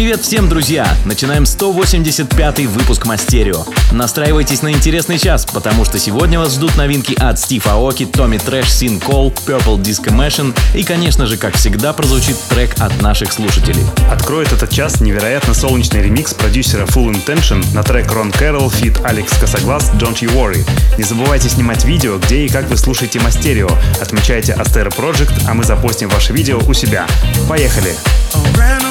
Привет всем, друзья! Начинаем 185-й выпуск Мастерио. Настраивайтесь на интересный час, потому что сегодня вас ждут новинки от Стив Аоки, Томми Трэш, Син Кол, Purple Disco Machine и, конечно же, как всегда, прозвучит трек от наших слушателей. Откроет этот час невероятно солнечный ремикс продюсера Full Intention на трек Ron Carroll, feat Alex Kosoglaz, Don't You Worry. Не забывайте снимать видео, где и как вы слушаете Astero. Отмечайте Astero Project, а мы запостим ваше видео у себя. Поехали! Ran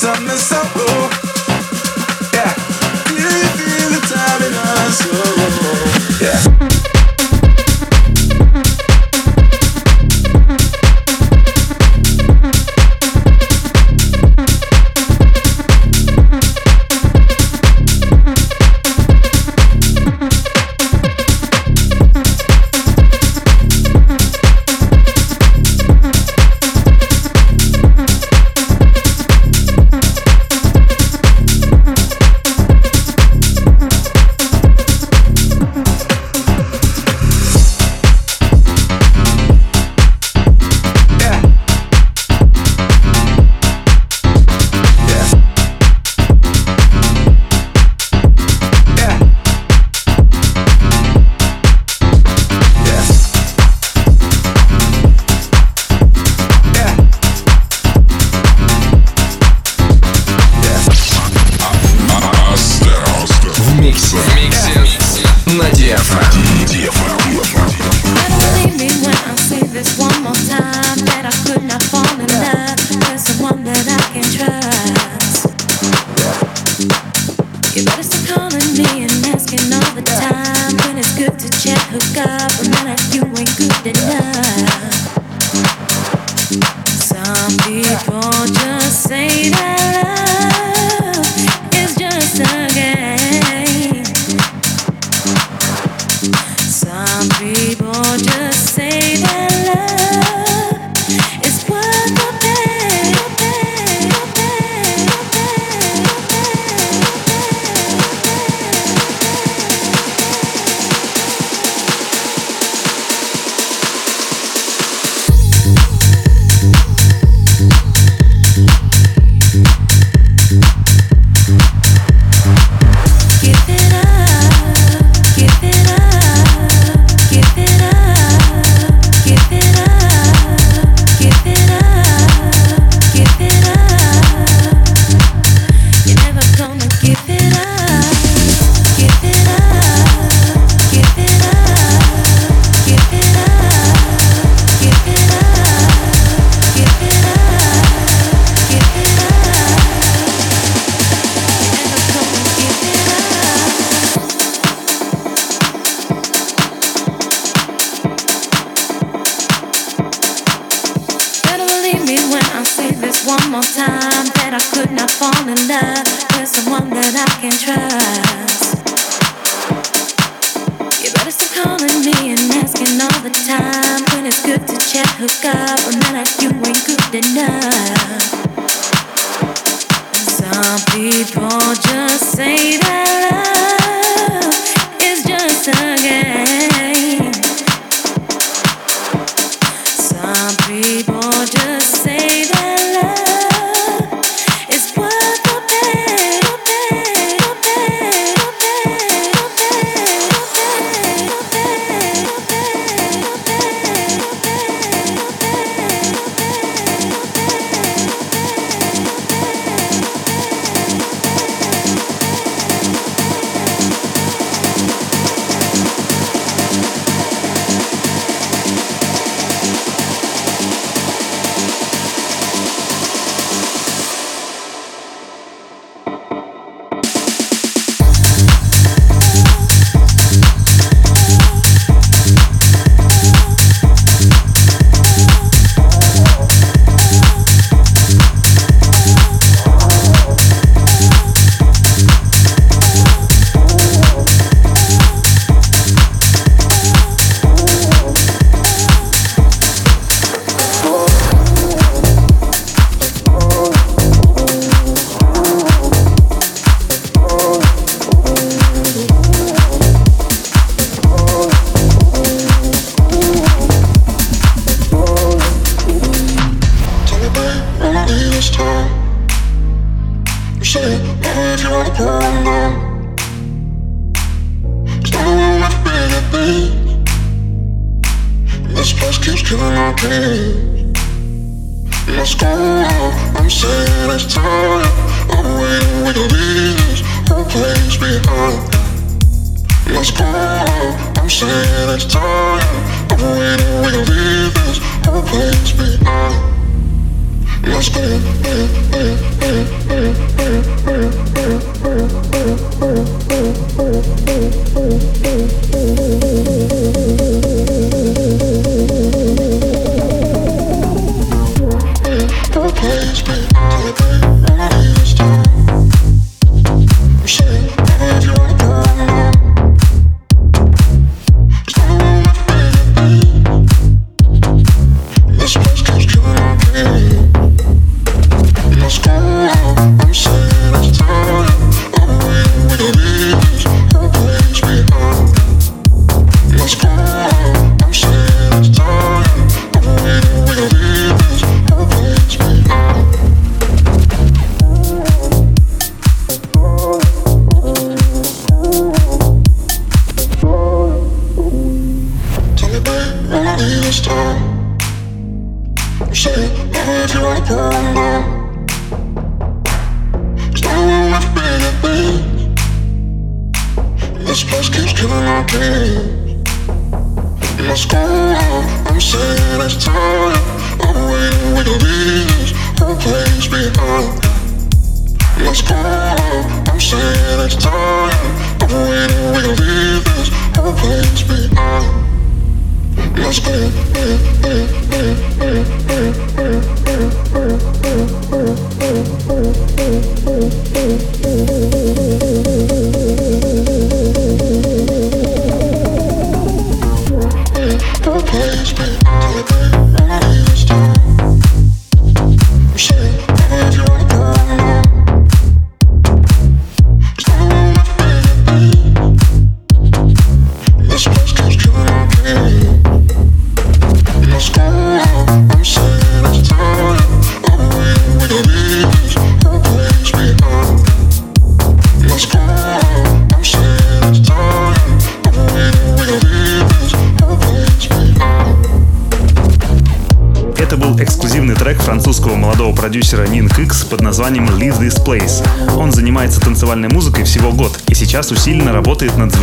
sun is up.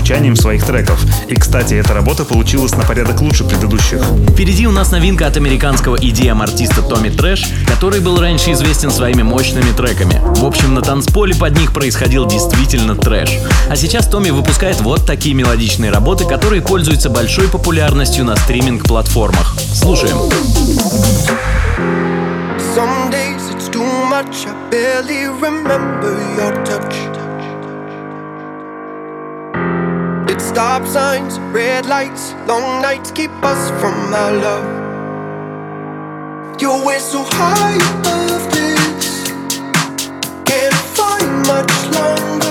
звучанием своих треков. И, кстати, эта работа получилась на порядок лучше предыдущих. Впереди у нас новинка от американского идеям артиста Томми Трэш, который был раньше известен своими мощными треками. В общем, на танцполе под них происходил действительно трэш. А сейчас Томми выпускает вот такие мелодичные работы, которые пользуются большой популярностью на стриминг-платформах. Слушаем. Some days it's too much, I barely remember your touch. Stop signs, red lights, long nights keep us from our love. You're way so high above this, can't find much longer.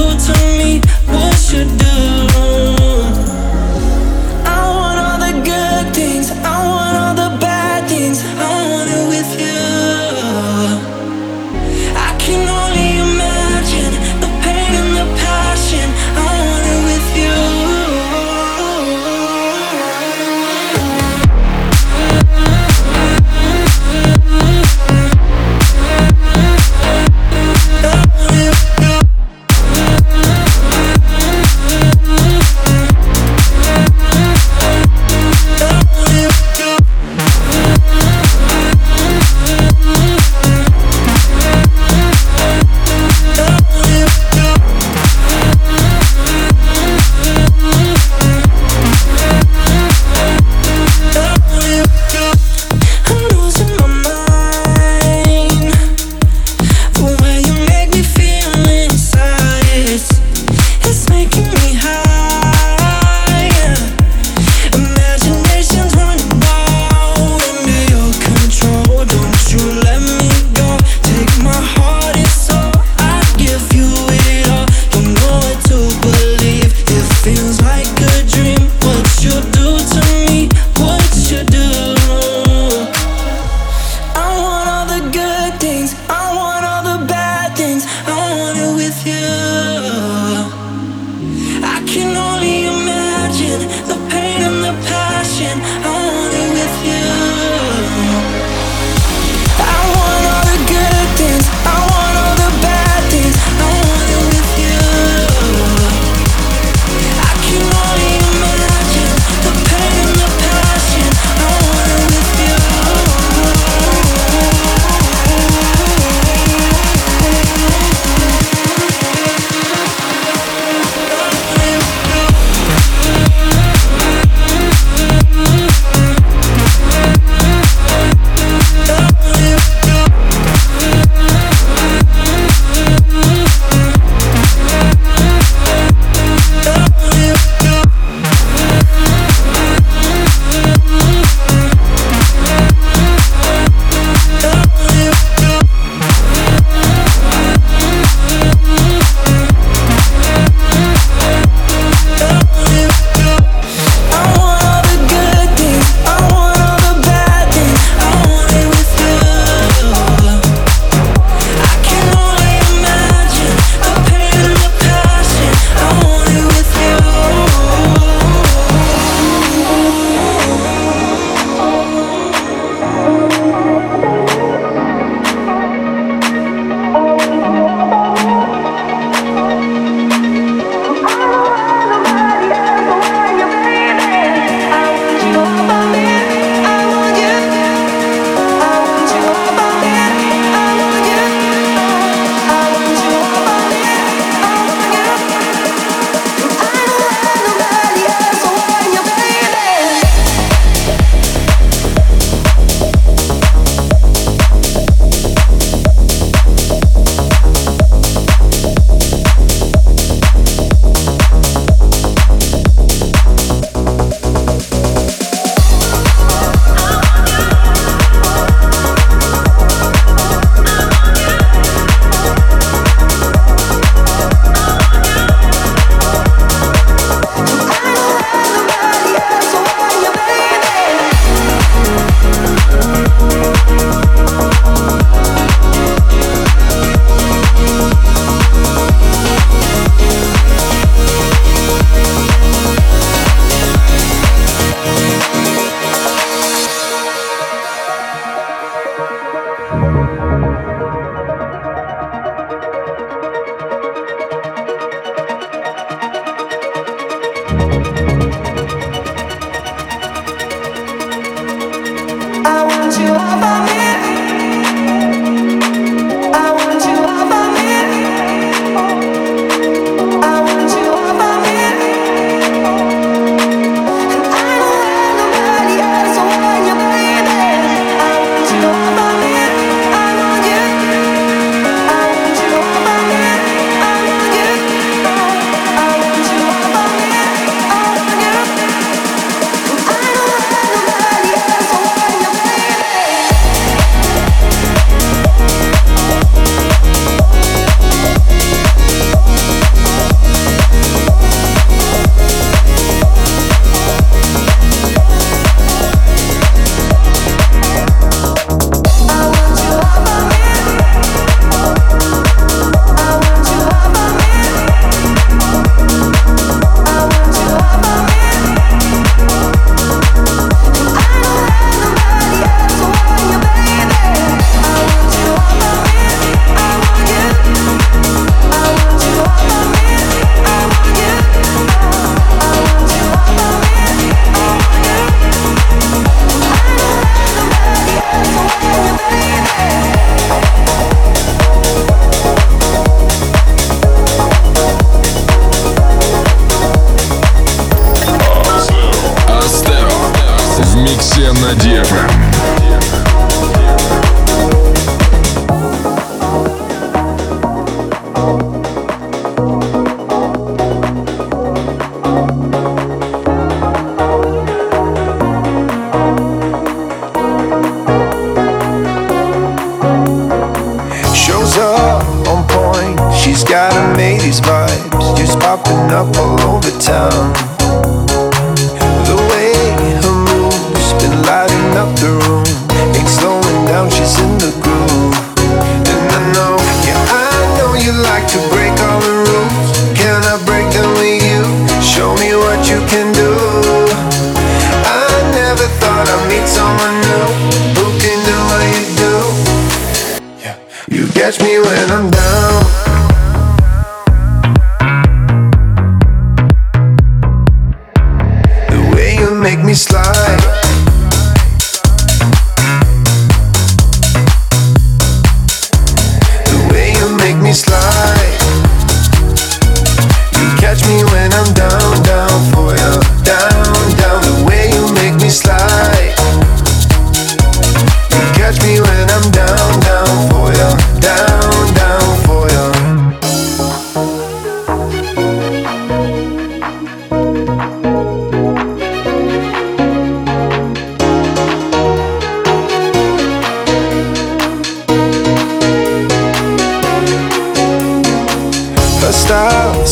you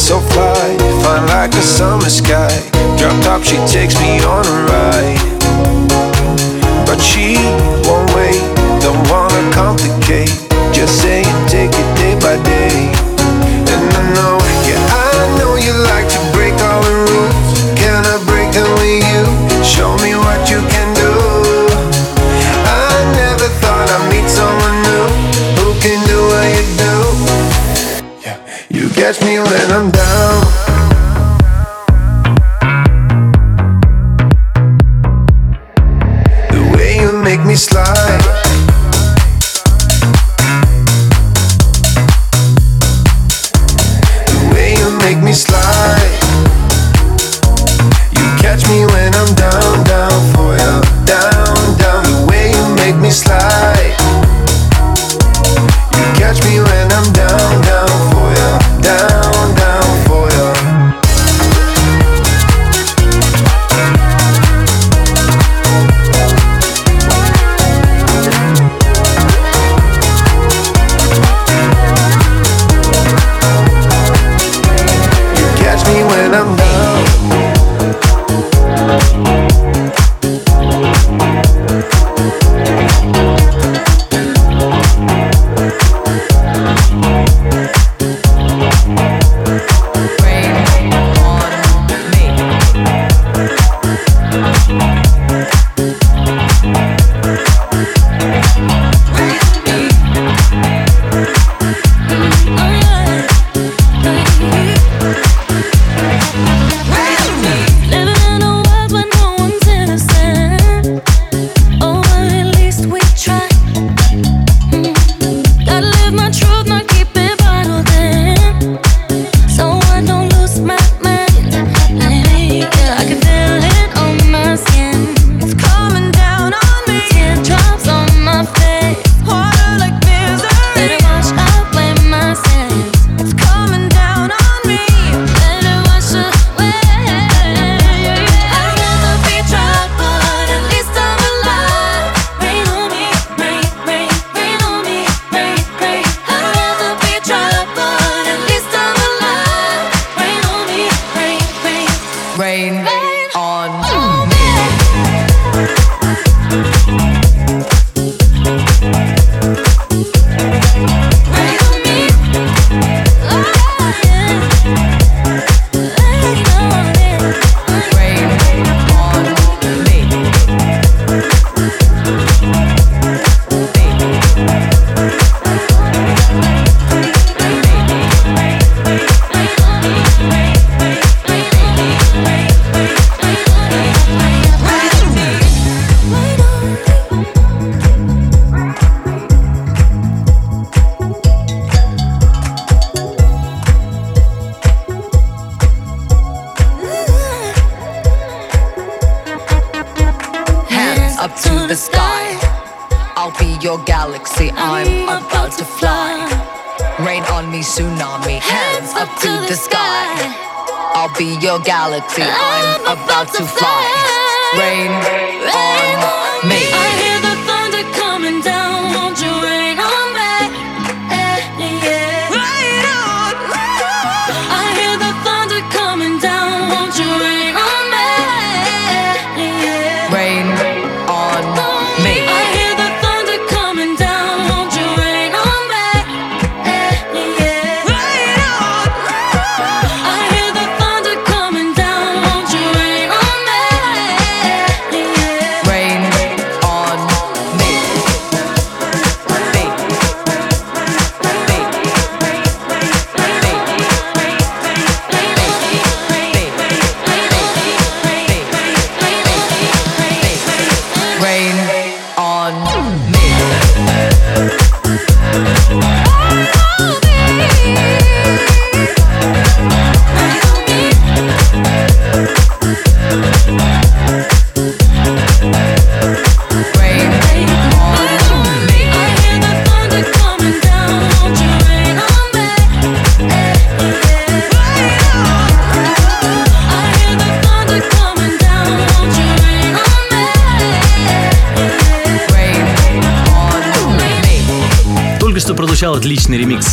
so fly, fine like a summer sky. Drop top, she takes me on a ride. But she won't wait, don't wanna complicate, just say catch me when I'm down.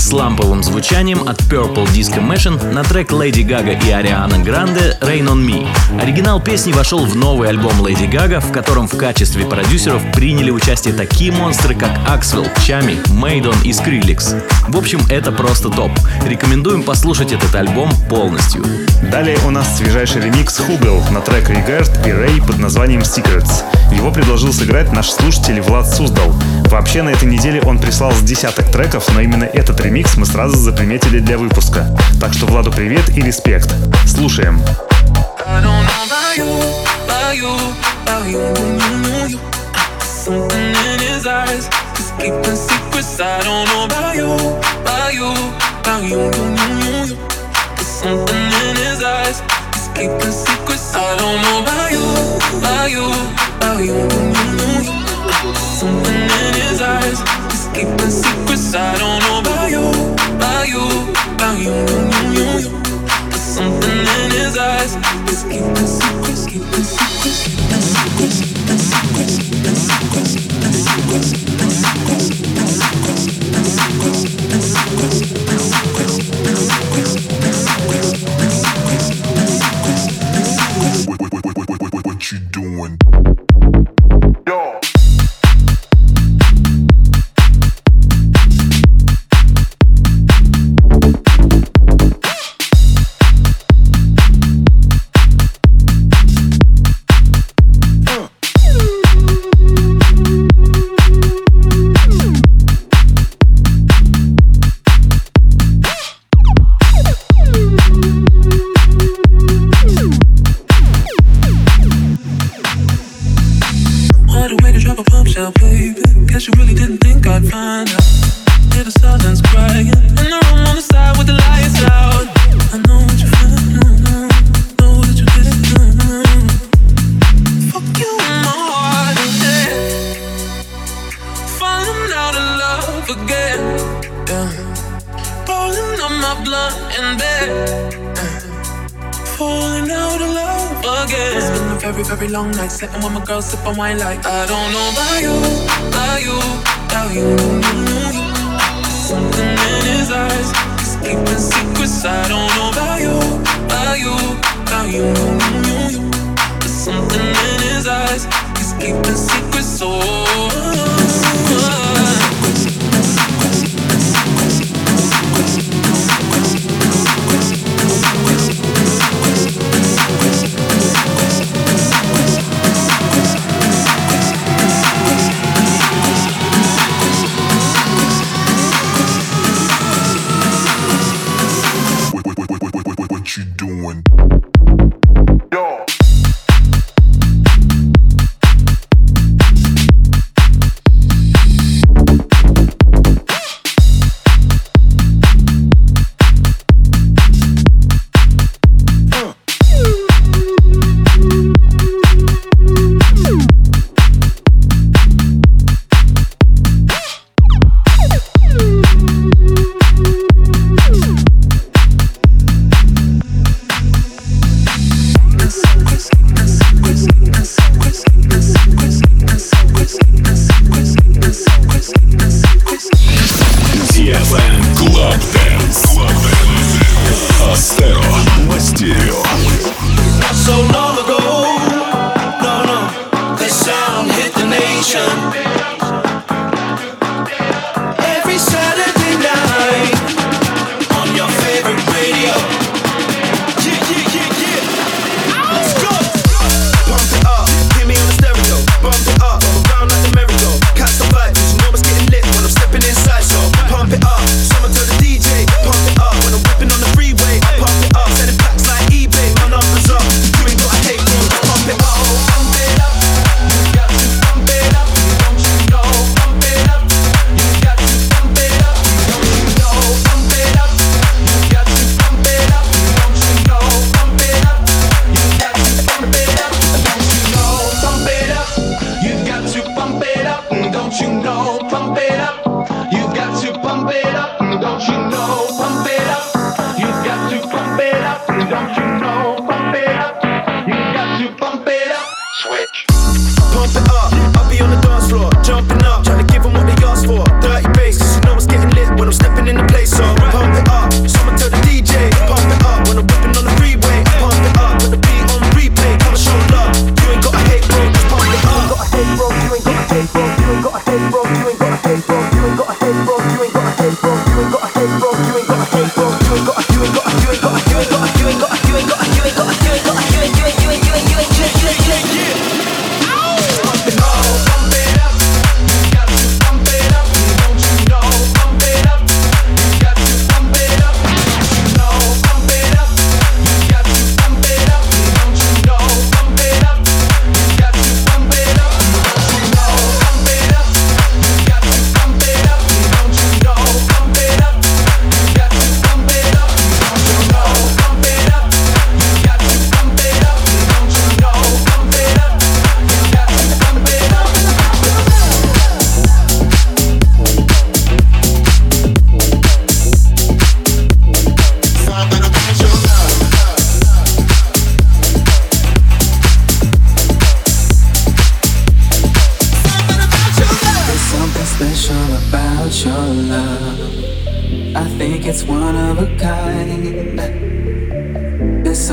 С ламповым звучанием от Purple Disco Machine на трек Леди Гага и Ариана Гранде «Rain on Me». Оригинал песни вошел в новый альбом Леди Гага, в котором в качестве продюсеров приняли участие такие монстры, как Аксвелл, Чами, Мейдон и Скриликс. В общем, это просто топ. Рекомендуем послушать этот альбом полностью. Далее у нас свежайший ремикс Хугл на трек Regard и Рэй под названием Secrets. Его предложил сыграть наш слушатель Влад Суздал. Вообще на этой неделе он прислал с десяток треков, но именно этот ремикс мы сразу заприметили для выпуска. Так что Владу привет и респект. Слушаем. He's keeping secrets. I don't know about you, about you, about you, you, you, you. Something in his eyes, he's keeping secrets. I don't know about you, about you, about you, you, you, you. There's something in his eyes. He's keeping secrets, keeping secrets, keeping secrets, keeping secrets, keeping secrets, keeping secrets, keeping secrets, keeping secrets, keeping secrets, keeping secrets, keeping secrets, wine like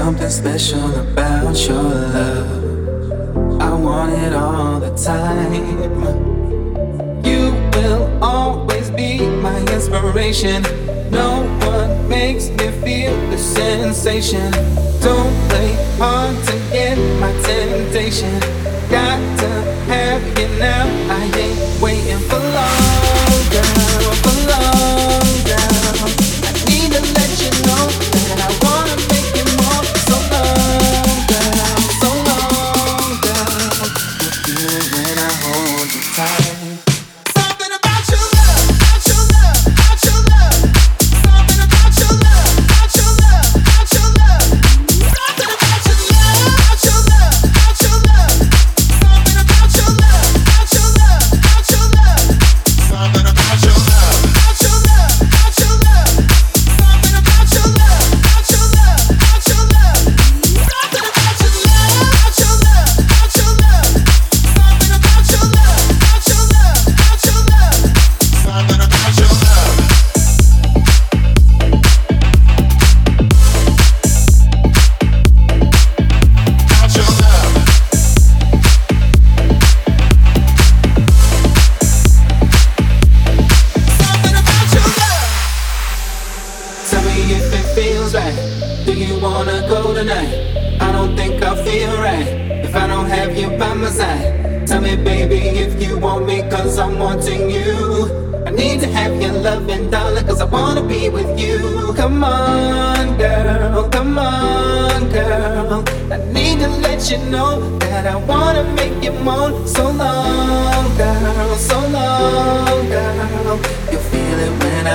something special about your love. I want it all the time. You will always be my inspiration. No one makes me feel the sensation. Don't play hard to get my temptation. Got to have it now. I ain't waiting for long.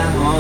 vida.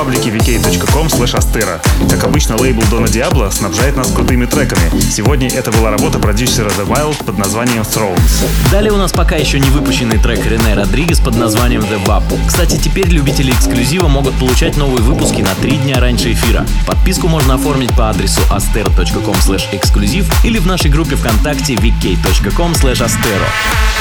паблике vk.com astera. Как обычно, лейбл Дона Диабло снабжает нас крутыми треками. Сегодня это была работа продюсера The Wild под названием Thrones. Далее у нас пока еще не выпущенный трек Рене Родригес под названием The Wap. Кстати, теперь любители эксклюзива могут получать новые выпуски на три дня раньше эфира. Подписку можно оформить по адресу aster.com эксклюзив или в нашей группе ВКонтакте vk.com astero.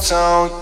downtown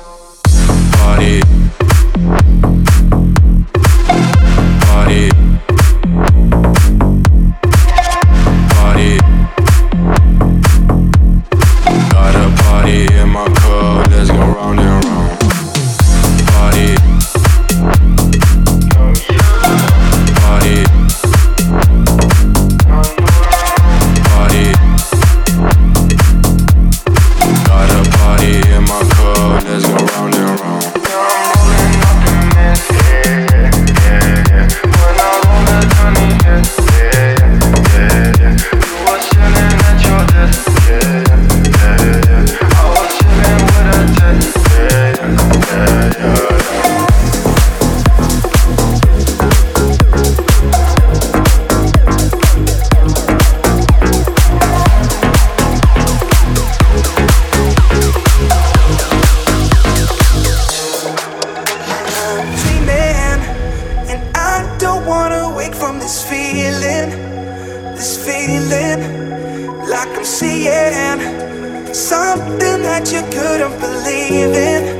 seeing something that you couldn't believe in.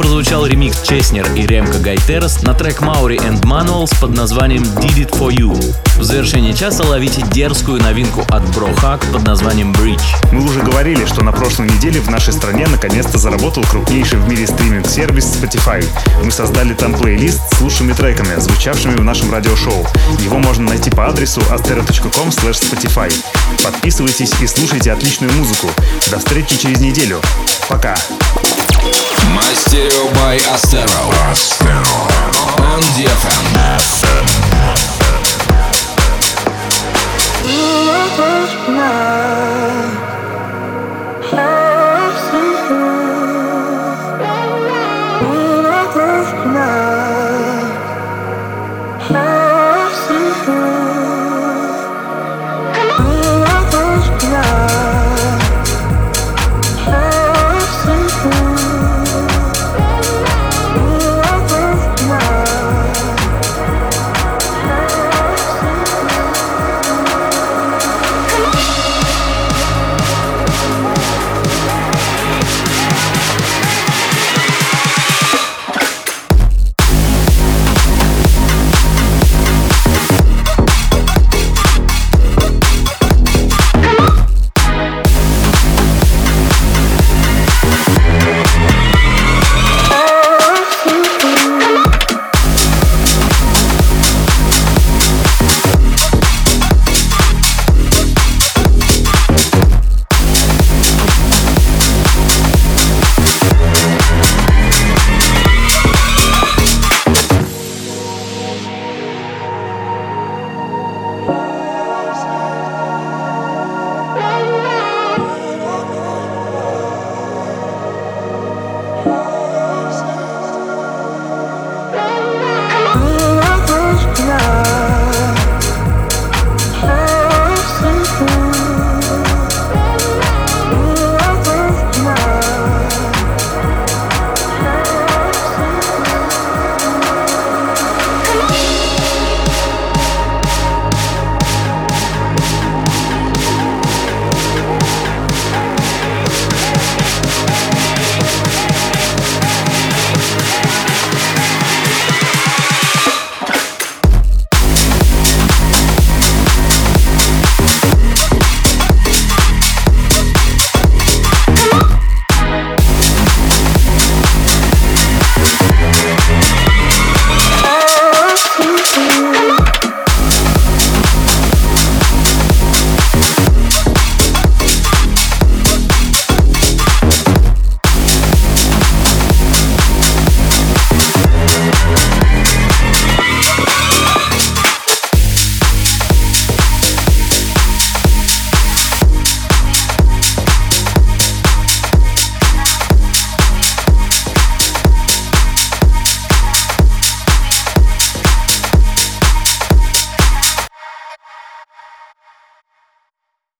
прозвучал ремикс Чеснер и Ремка Гайтерс на трек Maori and Manuals под названием Did It For You. В завершении часа ловите дерзкую новинку от Брохак под названием Bridge. Мы уже говорили, что на прошлой неделе в нашей стране наконец-то заработал крупнейший в мире стриминг-сервис Spotify. Мы создали там плейлист с лучшими треками, звучавшими в нашем радиошоу. Его можно найти по адресу astero.com spotify. Подписывайтесь и слушайте отличную музыку. До встречи через неделю. Пока! My Stereo by Astero. On FM.